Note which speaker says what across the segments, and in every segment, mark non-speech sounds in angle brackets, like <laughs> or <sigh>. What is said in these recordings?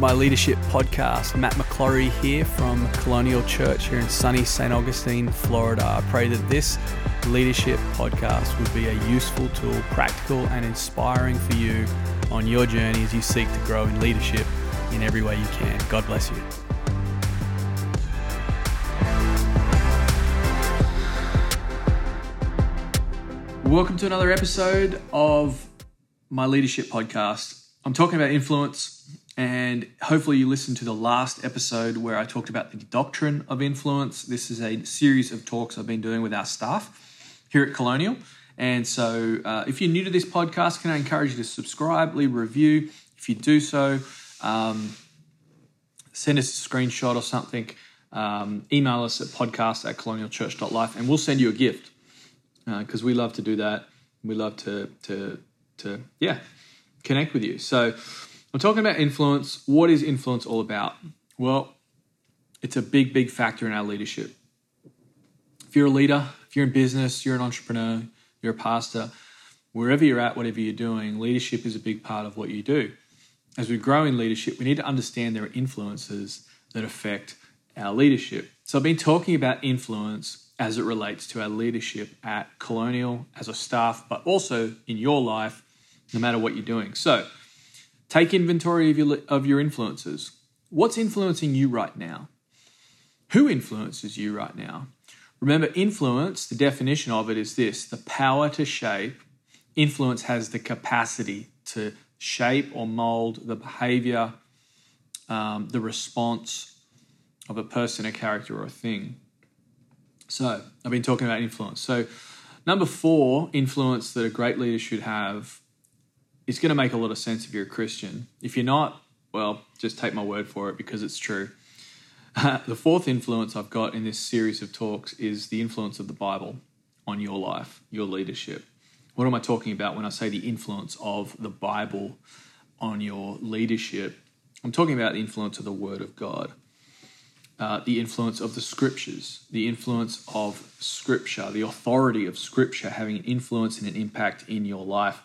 Speaker 1: my leadership podcast. Matt McClory here from Colonial Church here in sunny St. Augustine, Florida. I pray that this leadership podcast would be a useful tool, practical and inspiring for you on your journey as you seek to grow in leadership in every way you can. God bless you. Welcome to another episode of my leadership podcast. I'm talking about influence, and hopefully, you listened to the last episode where I talked about the doctrine of influence. This is a series of talks I've been doing with our staff here at Colonial. And so, uh, if you're new to this podcast, can I encourage you to subscribe, leave a review? If you do so, um, send us a screenshot or something. Um, email us at podcast at colonialchurch.life and we'll send you a gift because uh, we love to do that. We love to to to yeah connect with you. So I'm talking about influence. What is influence all about? Well, it's a big big factor in our leadership. If you're a leader, if you're in business, you're an entrepreneur, you're a pastor, wherever you're at, whatever you're doing, leadership is a big part of what you do. As we grow in leadership, we need to understand there are influences that affect our leadership. So I've been talking about influence as it relates to our leadership at Colonial as a staff, but also in your life, no matter what you're doing. So, take inventory of your, of your influences. What's influencing you right now? Who influences you right now? Remember, influence, the definition of it is this the power to shape. Influence has the capacity to shape or mold the behavior, um, the response of a person, a character, or a thing. So I've been talking about influence. So number four, influence that a great leader should have is going to make a lot of sense if you're a Christian. If you're not, well, just take my word for it because it's true. <laughs> The fourth influence I've got in this series of talks is the influence of the Bible on your life, your leadership. What am I talking about when I say the influence of the Bible on your leadership? I'm talking about the influence of the Word of God uh, the influence of the scriptures, the influence of scripture, the authority of scripture having an influence and an impact in your life.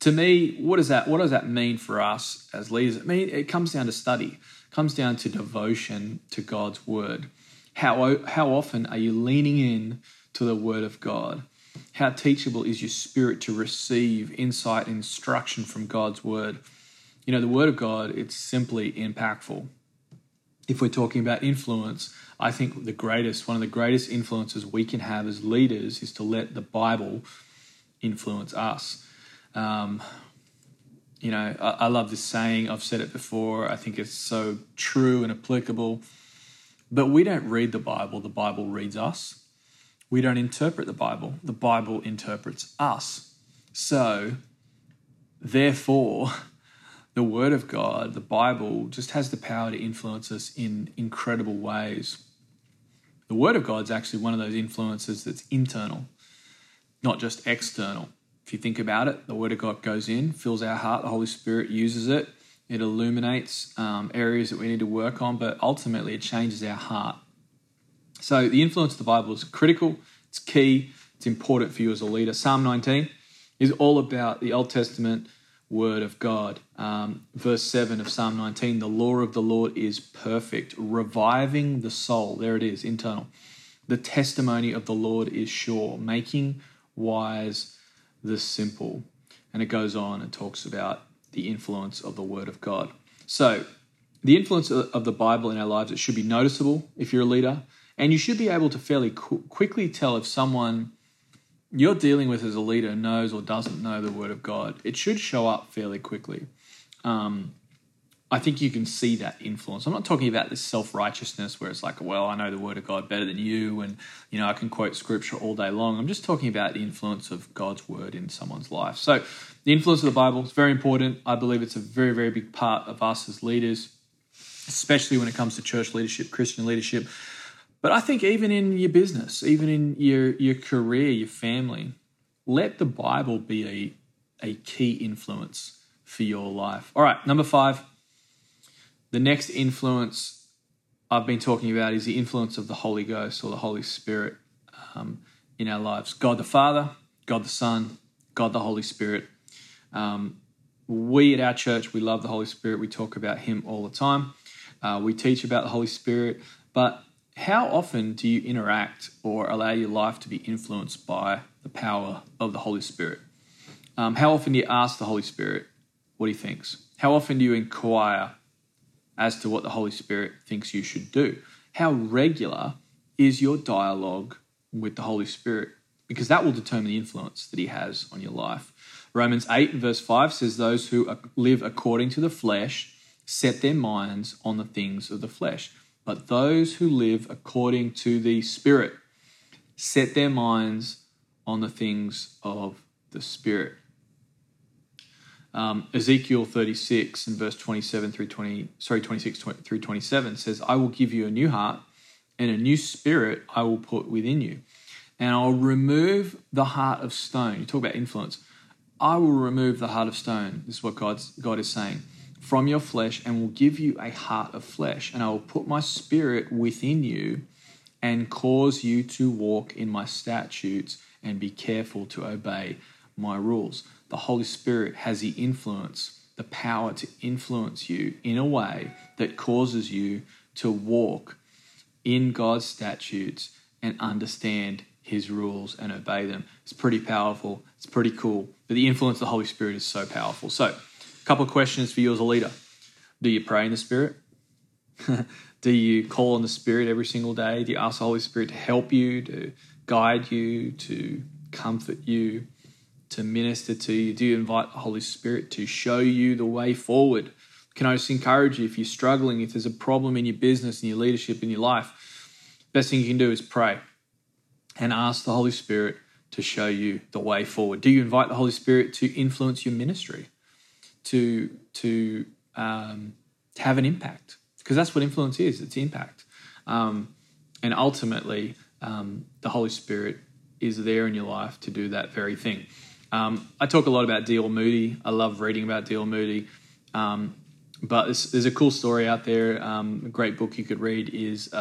Speaker 1: To me, what does that what does that mean for us as leaders? I mean, it comes down to study, it comes down to devotion to God's word. How how often are you leaning in to the word of God? How teachable is your spirit to receive insight instruction from God's word? You know, the word of God, it's simply impactful if we're talking about influence, I think the greatest, one of the greatest influences we can have as leaders is to let the Bible influence us. Um, you know, I, I, love this saying. I've said it before. I think it's so true and applicable. But we don't read the Bible, the Bible reads us. We don't interpret the Bible, the Bible interprets us. So, therefore, the Word of God, the Bible, just has the power to influence us in incredible ways. The Word of God is actually one of those influences that's internal, not just external. If you think about it, the Word of God goes in, fills our heart, the Holy Spirit uses it, it illuminates um, areas that we need to work on, but ultimately it changes our heart. So the influence of the Bible is critical, it's key, it's important for you as a leader. Psalm 19 is all about the Old Testament word of God. Um, verse 7 of Psalm 19 the law of the Lord is perfect, reviving the soul. There it is, internal. The testimony of the Lord is sure, making wise the simple. And it goes on and talks about the influence of the word of God. So, the influence of the Bible in our lives, it should be noticeable if you're a leader. And you should be able to fairly qu- quickly tell if someone you're dealing with as a leader knows or doesn't know the word of God, it should show up fairly quickly. Um, I think you can see that influence. I'm not talking about this self righteousness where it's like, well, I know the word of God better than you, and you know I can quote scripture all day long. I'm just talking about the influence of God's word in someone's life. So, the influence of the Bible is very important. I believe it's a very, very big part of us as leaders, especially when it comes to church leadership, Christian leadership. But I think even in your business, even in your, your career, your family, let the Bible be a, a key influence for your life. All right, number five. The next influence I've been talking about is the influence of the Holy Ghost or the Holy Spirit um, in our lives. God the Father, God the Son, God the Holy Spirit. Um, we at our church, we love the Holy Spirit. We talk about Him all the time. Uh, we teach about the Holy Spirit. But how often do you interact or allow your life to be influenced by the power of the Holy Spirit? Um, how often do you ask the Holy Spirit what He thinks? How often do you inquire as to what the Holy Spirit thinks you should do? How regular is your dialogue with the Holy Spirit? Because that will determine the influence that He has on your life. Romans 8 verse 5 says, Those who live according to the flesh set their minds on the things of the flesh. But those who live according to the Spirit set their minds on the things of the Spirit. Um, Ezekiel 36 and verse 27 through 20, sorry, 26 20, through 27 says, I will give you a new heart and a new spirit I will put within you. And I'll remove the heart of stone. You talk about influence. I will remove the heart of stone. This is what God's, God is saying from your flesh and will give you a heart of flesh. And I will put my spirit within you and cause you to walk in my statutes and be careful to obey my rules. The Holy Spirit has the influence, the power to influence you in a way that causes you to walk in God's statutes and understand his rules and obey them. It's pretty powerful. It's pretty cool. But the influence of the Holy Spirit is so powerful. So, a couple of questions for you as a leader. Do you pray in the Spirit? <laughs> Do you call on the Spirit every single day? Do you ask the Holy Spirit to help you, to guide you, to comfort you, to minister to you? Do you invite the Holy Spirit to show you the way forward? Can I just encourage you if you're struggling, if there's a problem in your business, in your leadership, in your life, best thing you can do is pray and ask the Holy Spirit to show you the way forward. Do you invite the Holy Spirit to influence your ministry, to to um, to have an impact? Because that's what influence is. It's impact, um, and ultimately, um, the Holy Spirit is there in your life to do that very thing. Um, I talk a lot about D.L. Moody. I love reading about D.L. Moody. Um, but there's, a cool story out there. Um, a great book you could read is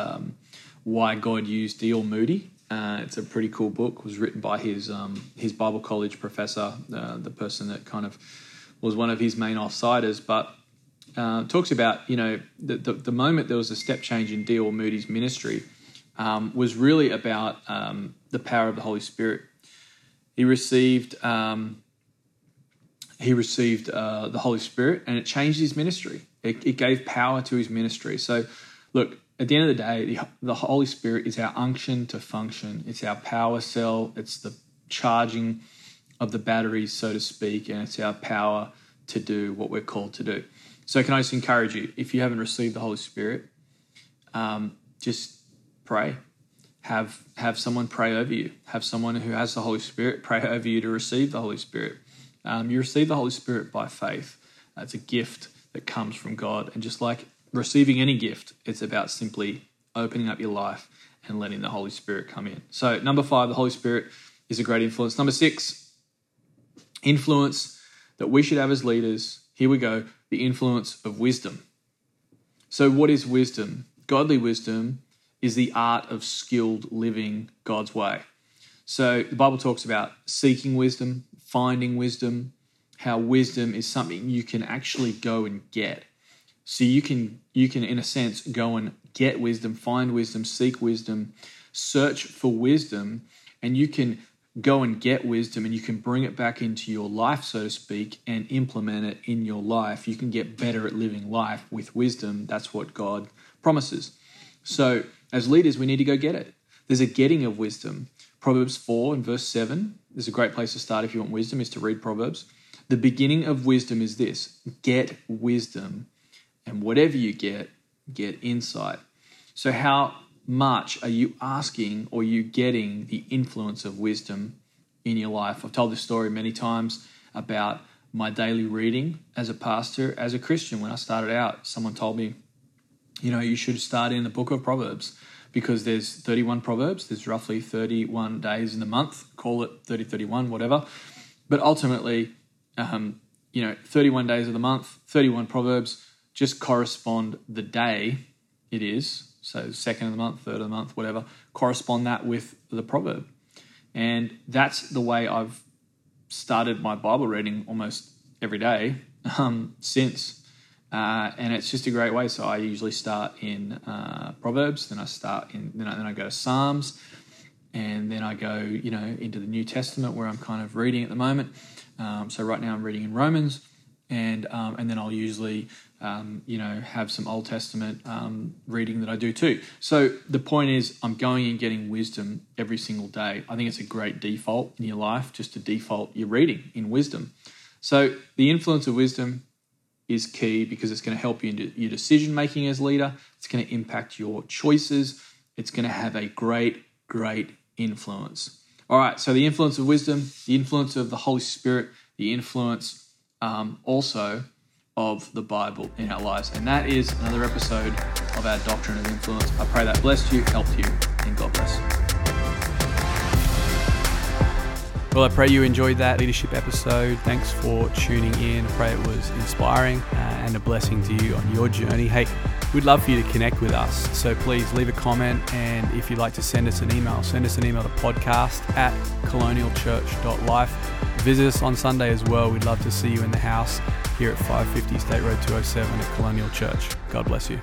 Speaker 1: Why God Used D.L. Moody uh, it's a pretty cool book. It was written by his um, his Bible college professor, uh, the person that kind of was one of his main offsiders. But uh, talks about you know the, the, the moment there was a step change in D.L. Moody's ministry um, was really about um, the power of the Holy Spirit. He received um, he received uh, the Holy Spirit, and it changed his ministry. It, it gave power to his ministry. So, look, at the end of the day, the, the Holy Spirit is our unction to function. It's our power cell. It's the charging of the batteries, so to speak, and it's our power to do what we're called to do. So, can I just encourage you, if you haven't received the Holy Spirit, um, just pray. Have have someone pray over you. Have someone who has the Holy Spirit pray over you to receive the Holy Spirit. Um, you receive the Holy Spirit by faith. It's a gift that comes from God, and just like receiving any gift, it's about simply opening up your life and letting the Holy Spirit come in. So, number five, the Holy Spirit is a great influence. Number six, influence that we should have as leaders. Here we go the influence of wisdom. So, what is wisdom? Godly wisdom is the art of skilled living God's way. So, the Bible talks about seeking wisdom, finding wisdom, how wisdom is something you can actually go and get. So you can you can in a sense go and get wisdom, find wisdom, seek wisdom, search for wisdom, and you can go and get wisdom and you can bring it back into your life, so to speak, and implement it in your life. You can get better at living life with wisdom. That's what God promises. So, as leaders, we need to go get it. There's a getting of wisdom. Proverbs 4 and verse 7 is a great place to start if you want wisdom, is to read Proverbs. The beginning of wisdom is this get wisdom and whatever you get, get insight. So, how much are you asking or you getting the influence of wisdom in your life? I've told this story many times about my daily reading as a pastor, as a Christian. When I started out, someone told me, you know, you should start in the book of Proverbs because there's 31 Proverbs, there's roughly 31 days in the month, call it 30, 31, whatever. But ultimately, um, you know, 31 days of the month, 31 Proverbs, just correspond the day it is, so second of the month, third of the month, whatever, correspond that with the proverb. And that's the way I've started my Bible reading almost every day um, since. Uh, and it's just a great way. So I usually start in uh, Proverbs, then I start in, then I, then I go to Psalms, and then I go, you know, into the New Testament where I'm kind of reading at the moment. Um, so right now I'm reading in Romans, and um, and then I'll usually, um, you know, have some Old Testament um, reading that I do too. So the point is, I'm going and getting wisdom every single day. I think it's a great default in your life just to default your reading in wisdom. So the influence of wisdom is key because it's going to help you in your decision making as leader. It's going to impact your choices. It's going to have a great, great influence. All right, so the influence of wisdom, the influence of the Holy Spirit, the influence um, also of the Bible in our lives. And that is another episode of our Doctrine of Influence. I pray that blessed you, helped you, and God bless. Well, I pray you enjoyed that leadership episode. Thanks for tuning in. I pray it was inspiring uh, and a blessing to you on your journey. Hey, we'd love for you to connect with us. So please leave a comment. And if you'd like to send us an email, send us an email to podcast at colonialchurch.life. Visit us on Sunday as well. We'd love to see you in the house here at 550 State Road 207 at Colonial Church. God bless you.